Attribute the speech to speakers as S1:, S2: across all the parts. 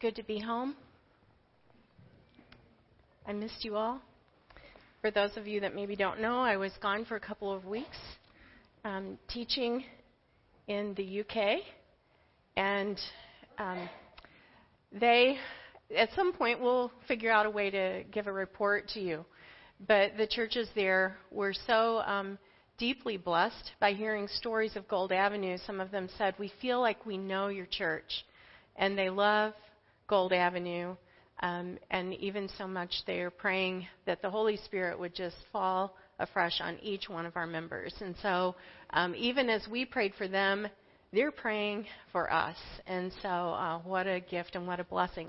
S1: good to be home. I missed you all. For those of you that maybe don't know, I was gone for a couple of weeks um, teaching in the UK, and um, they, at some point, will figure out a way to give a report to you. But the churches there were so um, deeply blessed by hearing stories of Gold Avenue. Some of them said, We feel like we know your church. And they love Gold Avenue. Um, and even so much, they are praying that the Holy Spirit would just fall afresh on each one of our members. And so, um, even as we prayed for them, they're praying for us. And so, uh, what a gift and what a blessing.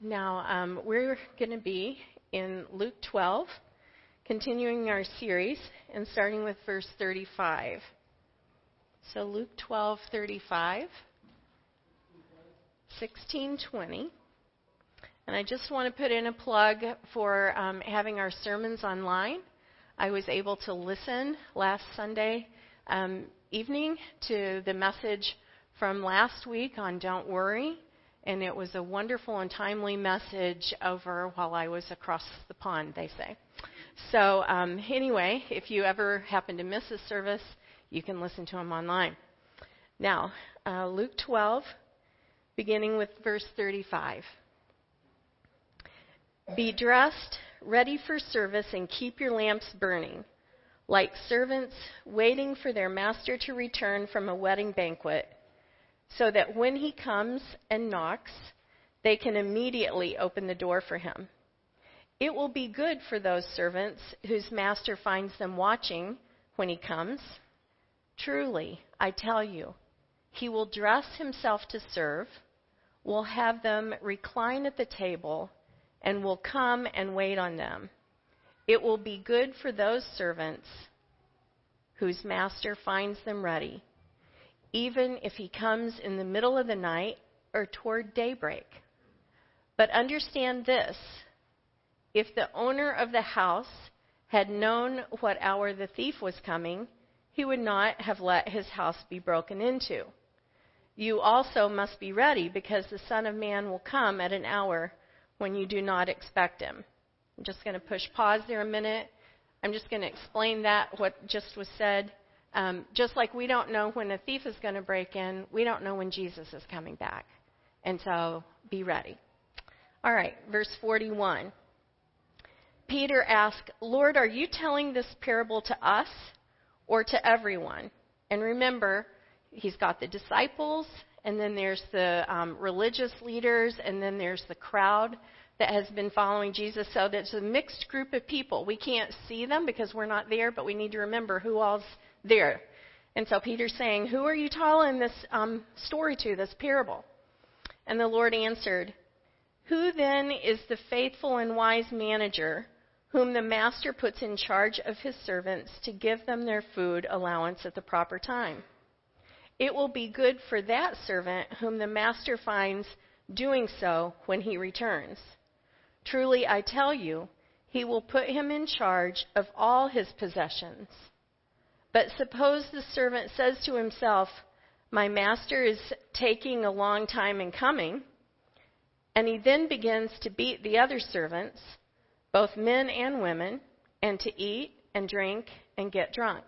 S1: Now, um, we're going to be in Luke 12 continuing our series and starting with verse 35. So Luke 12:35 16:20 and I just want to put in a plug for um, having our sermons online. I was able to listen last Sunday um, evening to the message from last week on Don't Worry, and it was a wonderful and timely message over while I was across the pond, they say. So, um, anyway, if you ever happen to miss a service, you can listen to them online. Now, uh, Luke 12, beginning with verse 35. Be dressed, ready for service, and keep your lamps burning, like servants waiting for their master to return from a wedding banquet, so that when he comes and knocks, they can immediately open the door for him. It will be good for those servants whose master finds them watching when he comes. Truly, I tell you, he will dress himself to serve, will have them recline at the table, and will come and wait on them. It will be good for those servants whose master finds them ready, even if he comes in the middle of the night or toward daybreak. But understand this if the owner of the house had known what hour the thief was coming, he would not have let his house be broken into. You also must be ready, because the Son of Man will come at an hour when you do not expect him. I'm just going to push pause there a minute. I'm just going to explain that, what just was said. Um, just like we don't know when a thief is going to break in, we don't know when Jesus is coming back. And so be ready. All right, verse 41. Peter asked, Lord, are you telling this parable to us or to everyone? And remember, he's got the disciples, and then there's the um, religious leaders, and then there's the crowd that has been following Jesus. So it's a mixed group of people. We can't see them because we're not there, but we need to remember who all's there. And so Peter's saying, Who are you telling this um, story to, this parable? And the Lord answered, Who then is the faithful and wise manager? whom the master puts in charge of his servants to give them their food allowance at the proper time. It will be good for that servant whom the master finds doing so when he returns. Truly, I tell you, he will put him in charge of all his possessions. But suppose the servant says to himself, My master is taking a long time in coming, and he then begins to beat the other servants both men and women, and to eat and drink and get drunk.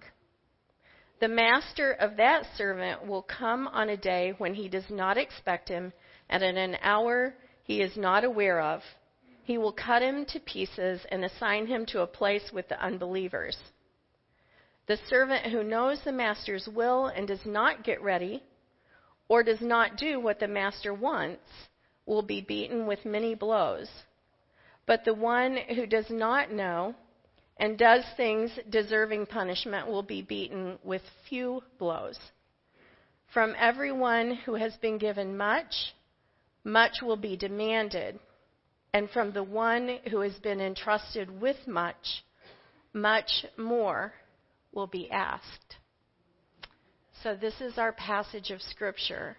S1: The master of that servant will come on a day when he does not expect him, and at an hour he is not aware of. He will cut him to pieces and assign him to a place with the unbelievers. The servant who knows the master's will and does not get ready, or does not do what the master wants, will be beaten with many blows. But the one who does not know and does things deserving punishment will be beaten with few blows. From everyone who has been given much, much will be demanded. And from the one who has been entrusted with much, much more will be asked. So, this is our passage of Scripture.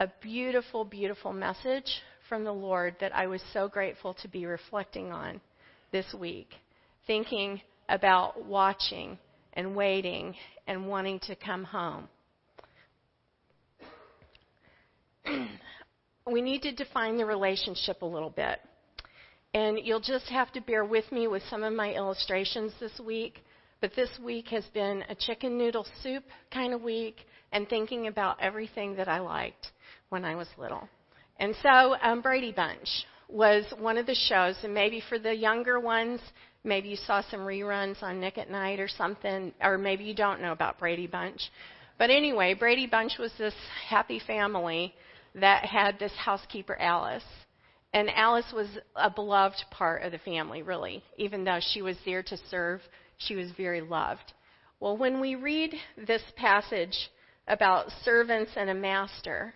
S1: A beautiful, beautiful message from the Lord that I was so grateful to be reflecting on this week, thinking about watching and waiting and wanting to come home. we need to define the relationship a little bit. And you'll just have to bear with me with some of my illustrations this week. But this week has been a chicken noodle soup kind of week and thinking about everything that I liked when I was little. And so, um, Brady Bunch was one of the shows, and maybe for the younger ones, maybe you saw some reruns on Nick at Nite or something, or maybe you don't know about Brady Bunch. But anyway, Brady Bunch was this happy family that had this housekeeper, Alice. And Alice was a beloved part of the family, really. Even though she was there to serve, she was very loved. Well, when we read this passage about servants and a master,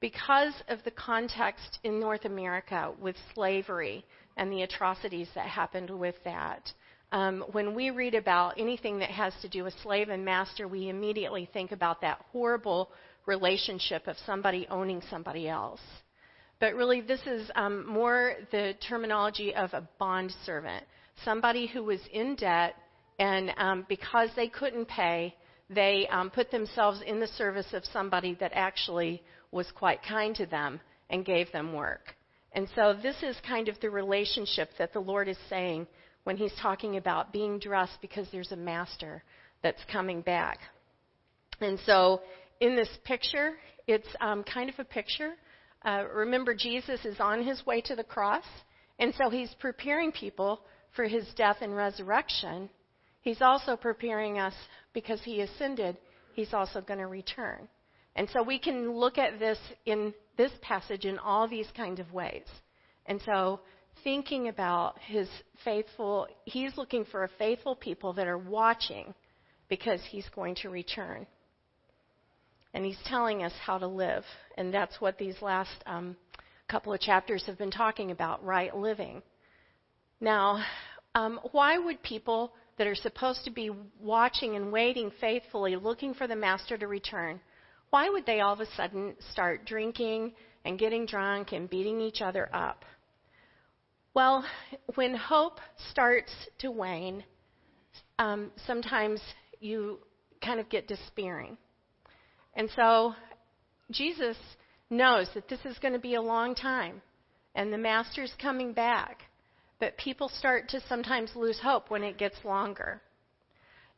S1: because of the context in North America with slavery and the atrocities that happened with that, um, when we read about anything that has to do with slave and master, we immediately think about that horrible relationship of somebody owning somebody else. But really, this is um, more the terminology of a bond servant, somebody who was in debt, and um, because they couldn't pay, they um, put themselves in the service of somebody that actually was quite kind to them and gave them work. And so, this is kind of the relationship that the Lord is saying when he's talking about being dressed because there's a master that's coming back. And so, in this picture, it's um, kind of a picture. Uh, remember, Jesus is on his way to the cross, and so he's preparing people for his death and resurrection. He's also preparing us because he ascended, he's also going to return. And so we can look at this in this passage in all these kinds of ways. And so thinking about his faithful, he's looking for a faithful people that are watching because he's going to return. And he's telling us how to live. And that's what these last um, couple of chapters have been talking about right living. Now, um, why would people that are supposed to be watching and waiting faithfully, looking for the master to return, why would they all of a sudden start drinking and getting drunk and beating each other up? Well, when hope starts to wane, um, sometimes you kind of get despairing. And so Jesus knows that this is going to be a long time and the master's coming back. But people start to sometimes lose hope when it gets longer.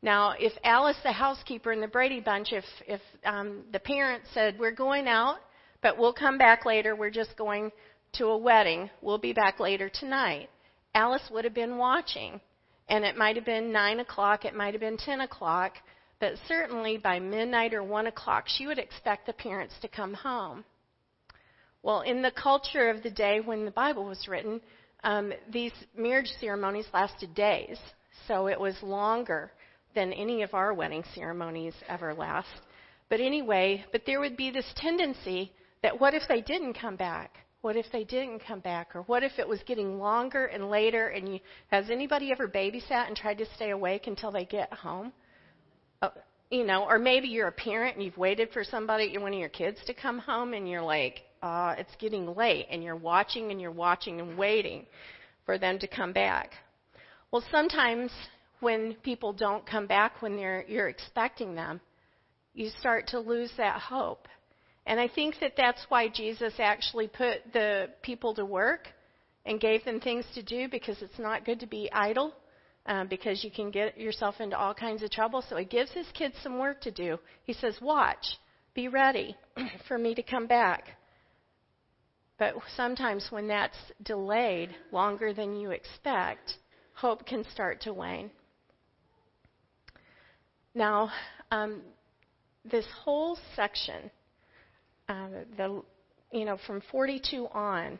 S1: Now, if Alice, the housekeeper in the Brady Bunch, if, if um, the parents said, We're going out, but we'll come back later, we're just going to a wedding. We'll be back later tonight. Alice would have been watching. And it might have been 9 o'clock, it might have been 10 o'clock, but certainly by midnight or 1 o'clock, she would expect the parents to come home. Well, in the culture of the day when the Bible was written, um, these marriage ceremonies lasted days, so it was longer than any of our wedding ceremonies ever last. But anyway, but there would be this tendency that what if they didn't come back? What if they didn't come back? Or what if it was getting longer and later? And you, has anybody ever babysat and tried to stay awake until they get home? Uh, you know, or maybe you're a parent and you've waited for somebody, one of your kids, to come home, and you're like, uh, it's getting late, and you're watching and you're watching and waiting for them to come back. Well, sometimes when people don't come back when you're expecting them, you start to lose that hope. And I think that that's why Jesus actually put the people to work and gave them things to do because it's not good to be idle um, because you can get yourself into all kinds of trouble. So he gives his kids some work to do. He says, Watch, be ready for me to come back. But sometimes when that's delayed longer than you expect, hope can start to wane. Now, um, this whole section uh, the, you know, from 42 on,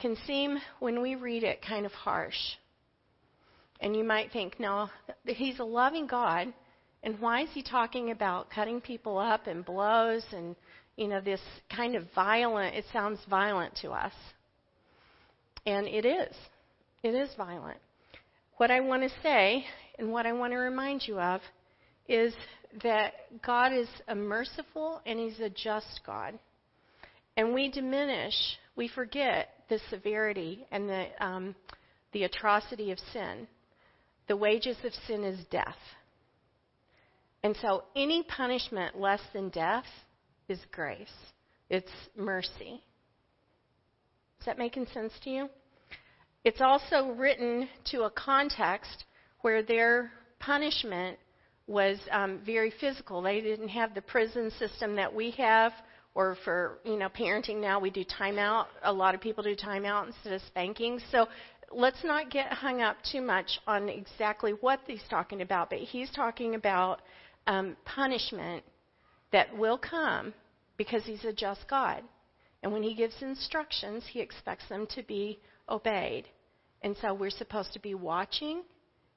S1: can seem, when we read it, kind of harsh. And you might think, no, he's a loving God, and why is he talking about cutting people up and blows and, you know, this kind of violent, it sounds violent to us. And it is. It is violent. What I want to say and what I want to remind you of is that God is a merciful and He's a just God. And we diminish, we forget the severity and the, um, the atrocity of sin. The wages of sin is death. And so any punishment less than death is grace, it's mercy. Is that making sense to you? It's also written to a context where their punishment was um, very physical. They didn't have the prison system that we have, or for you know parenting now we do timeout. A lot of people do timeout instead of spanking. So let's not get hung up too much on exactly what he's talking about, but he's talking about um, punishment that will come because he's a just God. And when he gives instructions, he expects them to be obeyed. And so we're supposed to be watching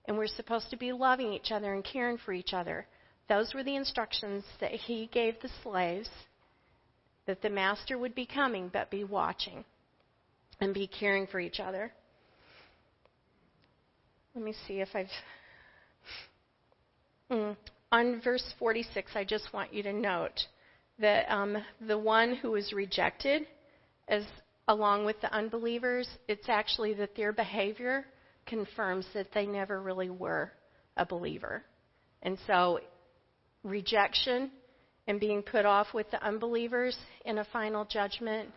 S1: and we're supposed to be loving each other and caring for each other. Those were the instructions that he gave the slaves that the master would be coming, but be watching and be caring for each other. Let me see if I've. Mm. On verse 46, I just want you to note that um, the one who is rejected, as along with the unbelievers, it's actually that their behavior confirms that they never really were a believer. And so, rejection and being put off with the unbelievers in a final judgment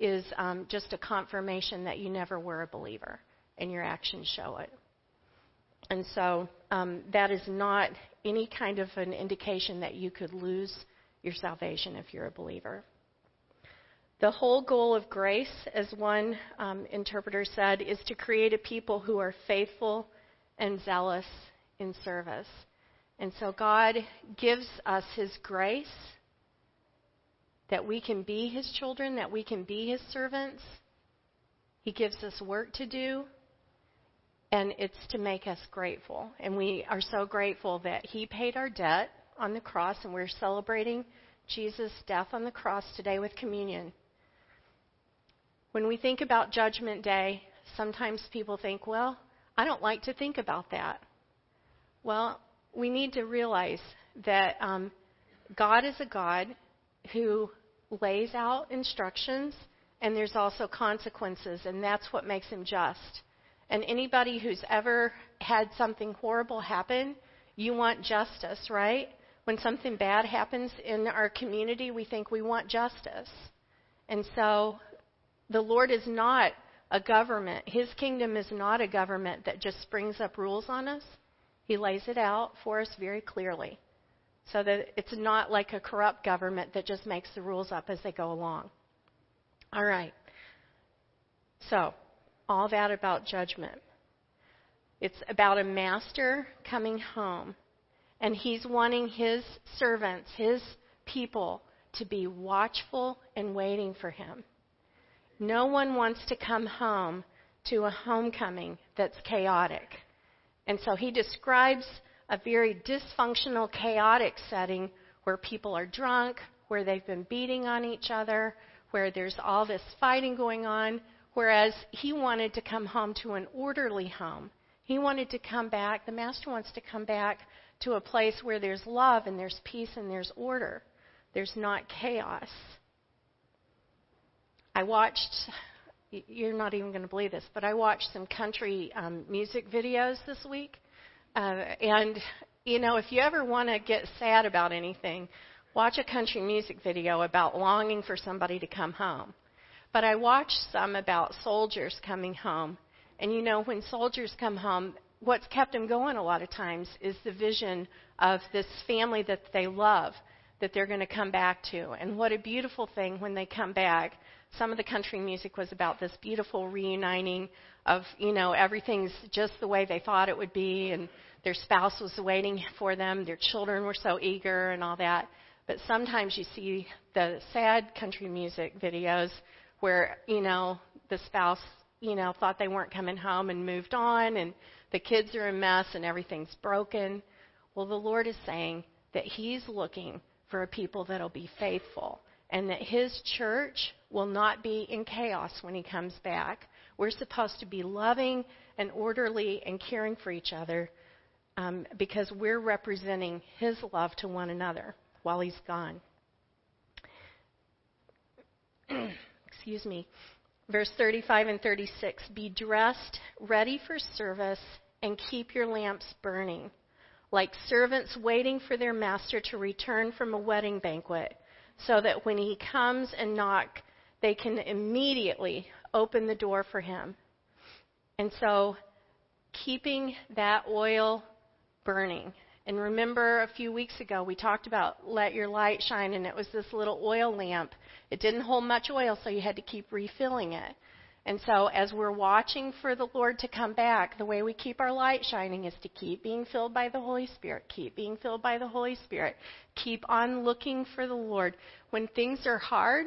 S1: is um, just a confirmation that you never were a believer, and your actions show it. And so, um, that is not any kind of an indication that you could lose your salvation if you're a believer. The whole goal of grace, as one um, interpreter said, is to create a people who are faithful and zealous in service. And so God gives us His grace that we can be His children, that we can be His servants. He gives us work to do, and it's to make us grateful. And we are so grateful that He paid our debt on the cross, and we're celebrating Jesus' death on the cross today with communion. When we think about Judgment Day, sometimes people think, well, I don't like to think about that. Well, we need to realize that um, God is a God who lays out instructions, and there's also consequences, and that's what makes him just. And anybody who's ever had something horrible happen, you want justice, right? When something bad happens in our community, we think we want justice. And so the Lord is not a government. His kingdom is not a government that just springs up rules on us. He lays it out for us very clearly so that it's not like a corrupt government that just makes the rules up as they go along. All right. So, all that about judgment. It's about a master coming home, and he's wanting his servants, his people, to be watchful and waiting for him. No one wants to come home to a homecoming that's chaotic. And so he describes a very dysfunctional, chaotic setting where people are drunk, where they've been beating on each other, where there's all this fighting going on, whereas he wanted to come home to an orderly home. He wanted to come back, the master wants to come back to a place where there's love and there's peace and there's order. There's not chaos. I watched, you're not even going to believe this, but I watched some country um, music videos this week. Uh, and, you know, if you ever want to get sad about anything, watch a country music video about longing for somebody to come home. But I watched some about soldiers coming home. And, you know, when soldiers come home, what's kept them going a lot of times is the vision of this family that they love that they're going to come back to. And what a beautiful thing when they come back some of the country music was about this beautiful reuniting of, you know, everything's just the way they thought it would be, and their spouse was waiting for them, their children were so eager, and all that. But sometimes you see the sad country music videos where, you know, the spouse, you know, thought they weren't coming home and moved on, and the kids are a mess and everything's broken. Well, the Lord is saying that He's looking for a people that'll be faithful and that his church will not be in chaos when he comes back. We're supposed to be loving and orderly and caring for each other um, because we're representing his love to one another while he's gone. Excuse me. Verse 35 and 36 Be dressed, ready for service, and keep your lamps burning, like servants waiting for their master to return from a wedding banquet so that when he comes and knock, they can immediately open the door for him. And so, keeping that oil burning. And remember a few weeks ago we talked about let your light shine, and it was this little oil lamp. It didn't hold much oil, so you had to keep refilling it. And so, as we're watching for the Lord to come back, the way we keep our light shining is to keep being filled by the Holy Spirit, keep being filled by the Holy Spirit, keep on looking for the Lord. When things are hard,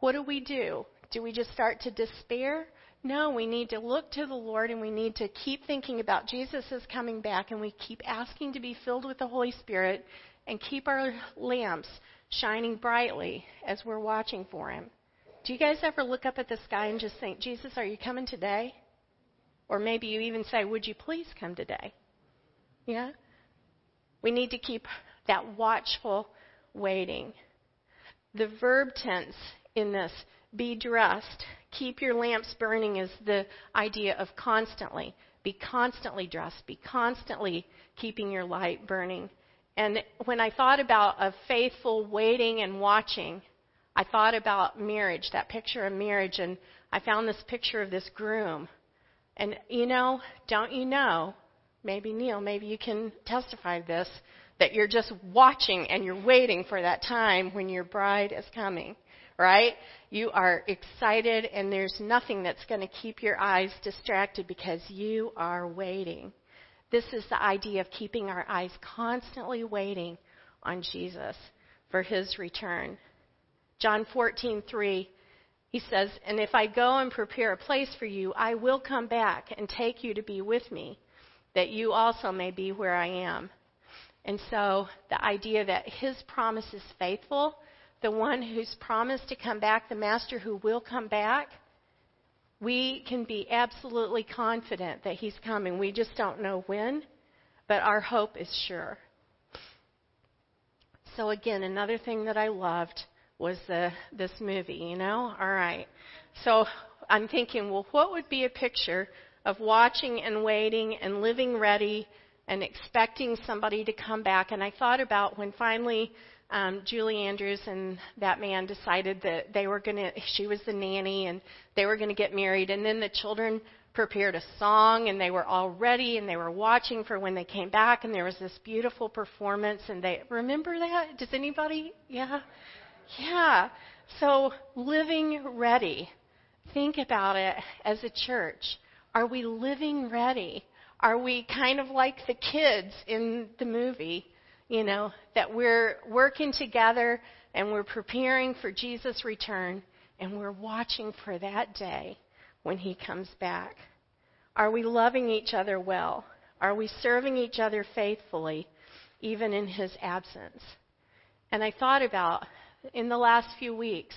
S1: what do we do? Do we just start to despair? No, we need to look to the Lord and we need to keep thinking about Jesus is coming back and we keep asking to be filled with the Holy Spirit and keep our lamps shining brightly as we're watching for Him. Do you guys ever look up at the sky and just think, Jesus, are you coming today? Or maybe you even say, Would you please come today? Yeah? We need to keep that watchful waiting. The verb tense in this, be dressed, keep your lamps burning, is the idea of constantly. Be constantly dressed, be constantly keeping your light burning. And when I thought about a faithful waiting and watching, I thought about marriage, that picture of marriage, and I found this picture of this groom. And you know, don't you know, maybe Neil, maybe you can testify to this, that you're just watching and you're waiting for that time when your bride is coming, right? You are excited and there's nothing that's going to keep your eyes distracted because you are waiting. This is the idea of keeping our eyes constantly waiting on Jesus for his return. John 14:3 he says, "And if I go and prepare a place for you, I will come back and take you to be with me, that you also may be where I am." And so the idea that his promise is faithful, the one who's promised to come back, the master who will come back, we can be absolutely confident that he's coming. We just don't know when, but our hope is sure. So again, another thing that I loved was the this movie, you know? All right. So I'm thinking, well, what would be a picture of watching and waiting and living ready and expecting somebody to come back? And I thought about when finally um, Julie Andrews and that man decided that they were going to, she was the nanny, and they were going to get married. And then the children prepared a song, and they were all ready, and they were watching for when they came back, and there was this beautiful performance. And they remember that? Does anybody? Yeah. Yeah. So living ready. Think about it as a church. Are we living ready? Are we kind of like the kids in the movie, you know, that we're working together and we're preparing for Jesus' return and we're watching for that day when he comes back? Are we loving each other well? Are we serving each other faithfully, even in his absence? And I thought about in the last few weeks.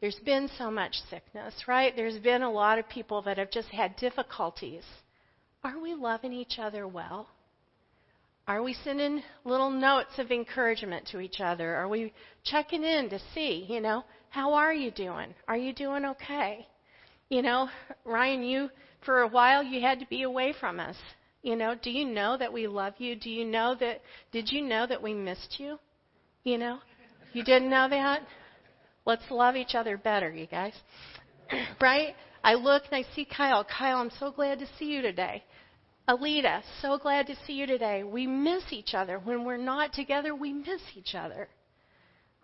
S1: There's been so much sickness, right? There's been a lot of people that have just had difficulties. Are we loving each other well? Are we sending little notes of encouragement to each other? Are we checking in to see, you know, how are you doing? Are you doing okay? You know, Ryan, you, for a while, you had to be away from us. You know, do you know that we love you? Do you know that, did you know that we missed you? You know, you didn't know that? Let's love each other better, you guys. right? I look and I see Kyle. Kyle, I'm so glad to see you today. Alita, so glad to see you today. We miss each other. When we're not together, we miss each other.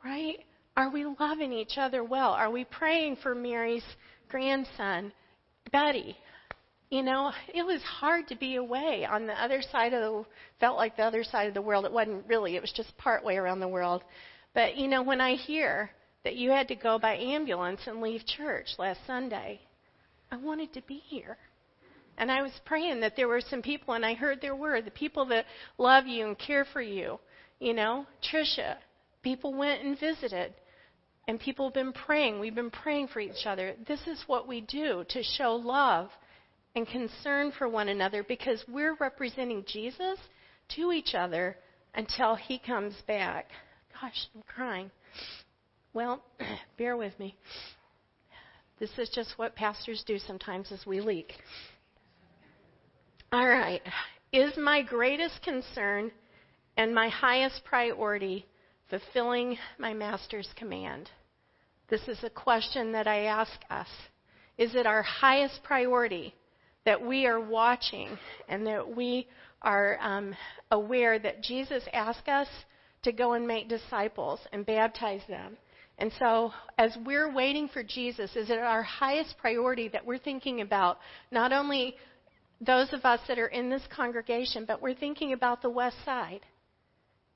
S1: Right? Are we loving each other well? Are we praying for Mary's grandson, Betty? You know, it was hard to be away on the other side of the felt like the other side of the world. It wasn't really, it was just part way around the world. But, you know, when I hear that you had to go by ambulance and leave church last Sunday, I wanted to be here. And I was praying that there were some people, and I heard there were the people that love you and care for you. You know, Trisha, people went and visited, and people have been praying. We've been praying for each other. This is what we do to show love and concern for one another because we're representing Jesus to each other until he comes back. Gosh, I'm crying. Well, bear with me. This is just what pastors do sometimes as we leak. All right. Is my greatest concern and my highest priority fulfilling my master's command? This is a question that I ask us. Is it our highest priority that we are watching and that we are um, aware that Jesus asked us to go and make disciples and baptize them? And so, as we're waiting for Jesus, is it our highest priority that we're thinking about not only those of us that are in this congregation, but we're thinking about the West Side?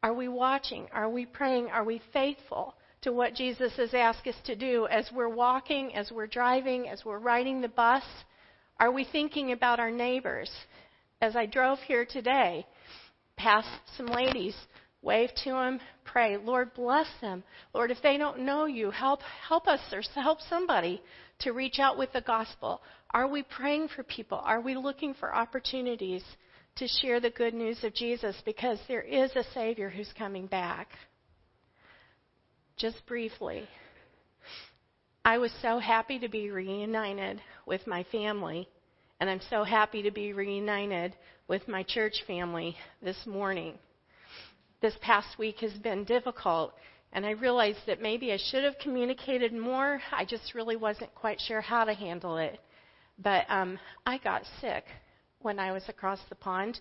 S1: Are we watching? Are we praying? Are we faithful to what Jesus has asked us to do as we're walking, as we're driving, as we're riding the bus? Are we thinking about our neighbors? As I drove here today, past some ladies wave to them, pray, Lord, bless them. Lord, if they don't know you, help help us or help somebody to reach out with the gospel. Are we praying for people? Are we looking for opportunities to share the good news of Jesus because there is a savior who's coming back? Just briefly, I was so happy to be reunited with my family, and I'm so happy to be reunited with my church family this morning this past week has been difficult, and I realized that maybe I should have communicated more. I just really wasn't quite sure how to handle it. But um, I got sick when I was across the pond,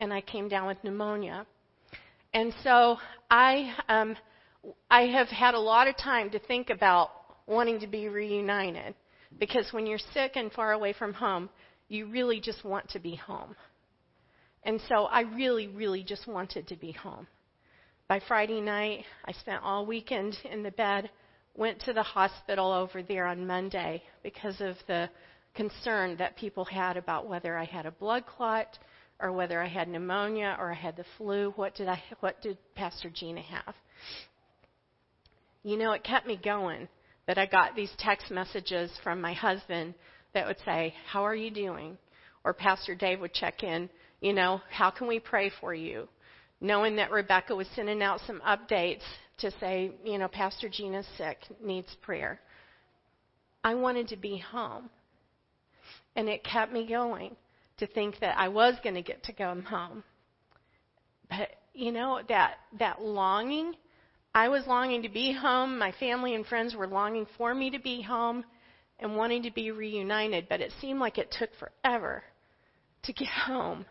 S1: and I came down with pneumonia. And so I, um, I have had a lot of time to think about wanting to be reunited, because when you're sick and far away from home, you really just want to be home. And so I really, really just wanted to be home. By Friday night, I spent all weekend in the bed, went to the hospital over there on Monday because of the concern that people had about whether I had a blood clot or whether I had pneumonia or I had the flu. What did I what did Pastor Gina have? You know, it kept me going that I got these text messages from my husband that would say, "How are you doing?" or Pastor Dave would check in, you know, "How can we pray for you?" Knowing that Rebecca was sending out some updates to say, you know, Pastor Gina's sick, needs prayer. I wanted to be home. And it kept me going to think that I was going to get to come home. But, you know, that, that longing, I was longing to be home. My family and friends were longing for me to be home and wanting to be reunited. But it seemed like it took forever to get home.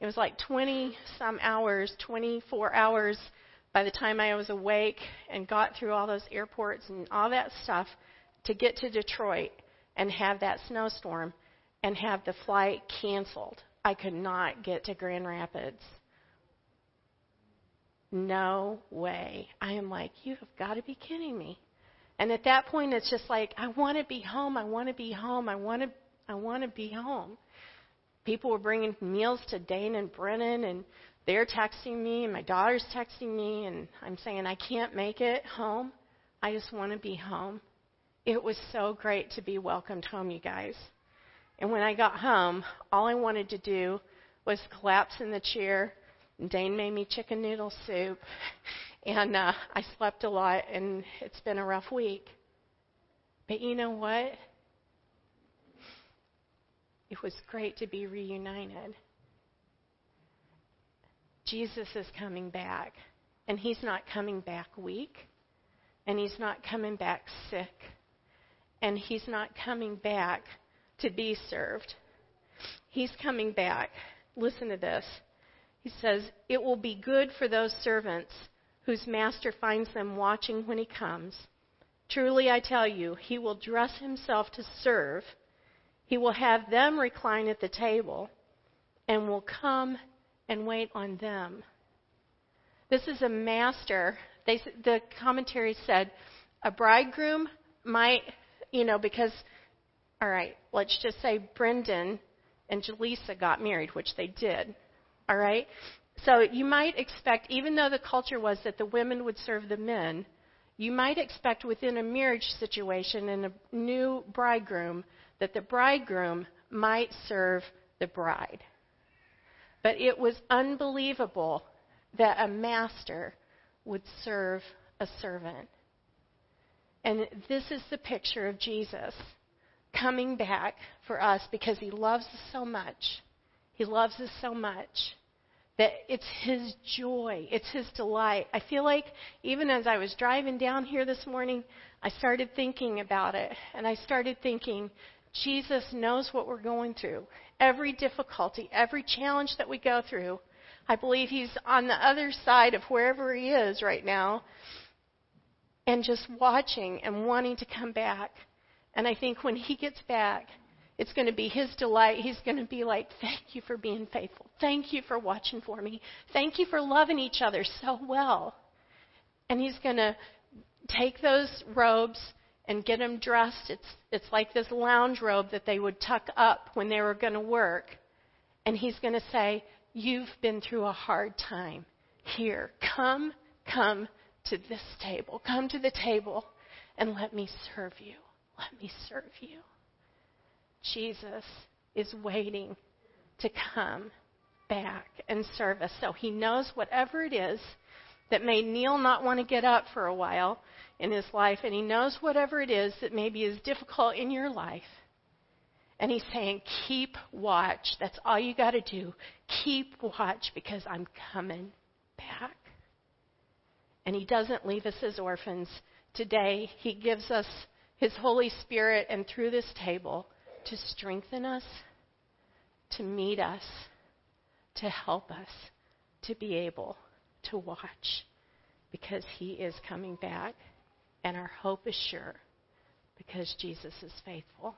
S1: It was like 20 some hours, 24 hours by the time I was awake and got through all those airports and all that stuff to get to Detroit and have that snowstorm and have the flight canceled. I could not get to Grand Rapids. No way. I am like, you have got to be kidding me. And at that point, it's just like, I want to be home. I want to be home. I want to, I want to be home people were bringing meals to Dane and Brennan, and they're texting me, and my daughter's texting me, and I'm saying, I can't make it home. I just want to be home. It was so great to be welcomed home, you guys. And when I got home, all I wanted to do was collapse in the chair. Dane made me chicken noodle soup, and uh, I slept a lot, and it's been a rough week. But you know what? It was great to be reunited. Jesus is coming back, and he's not coming back weak, and he's not coming back sick, and he's not coming back to be served. He's coming back. Listen to this. He says, It will be good for those servants whose master finds them watching when he comes. Truly, I tell you, he will dress himself to serve he will have them recline at the table and will come and wait on them. This is a master. They, the commentary said a bridegroom might, you know, because, all right, let's just say Brendan and Jaleesa got married, which they did. All right? So you might expect, even though the culture was that the women would serve the men, you might expect within a marriage situation and a new bridegroom that the bridegroom might serve the bride. But it was unbelievable that a master would serve a servant. And this is the picture of Jesus coming back for us because he loves us so much. He loves us so much that it's his joy, it's his delight. I feel like even as I was driving down here this morning, I started thinking about it. And I started thinking Jesus knows what we're going through. Every difficulty, every challenge that we go through. I believe He's on the other side of wherever He is right now and just watching and wanting to come back. And I think when He gets back, it's going to be His delight. He's going to be like, Thank you for being faithful. Thank you for watching for me. Thank you for loving each other so well. And He's going to take those robes and get them dressed. It's, it's like this lounge robe that they would tuck up when they were going to work. And he's going to say, You've been through a hard time. Here, come, come to this table. Come to the table and let me serve you. Let me serve you. Jesus is waiting to come back and serve us. So he knows whatever it is that made Neil not want to get up for a while in his life, and he knows whatever it is that maybe is difficult in your life. And he's saying, Keep watch. That's all you got to do. Keep watch because I'm coming back. And he doesn't leave us as orphans. Today, he gives us his Holy Spirit, and through this table, to strengthen us, to meet us, to help us to be able to watch because he is coming back and our hope is sure because Jesus is faithful.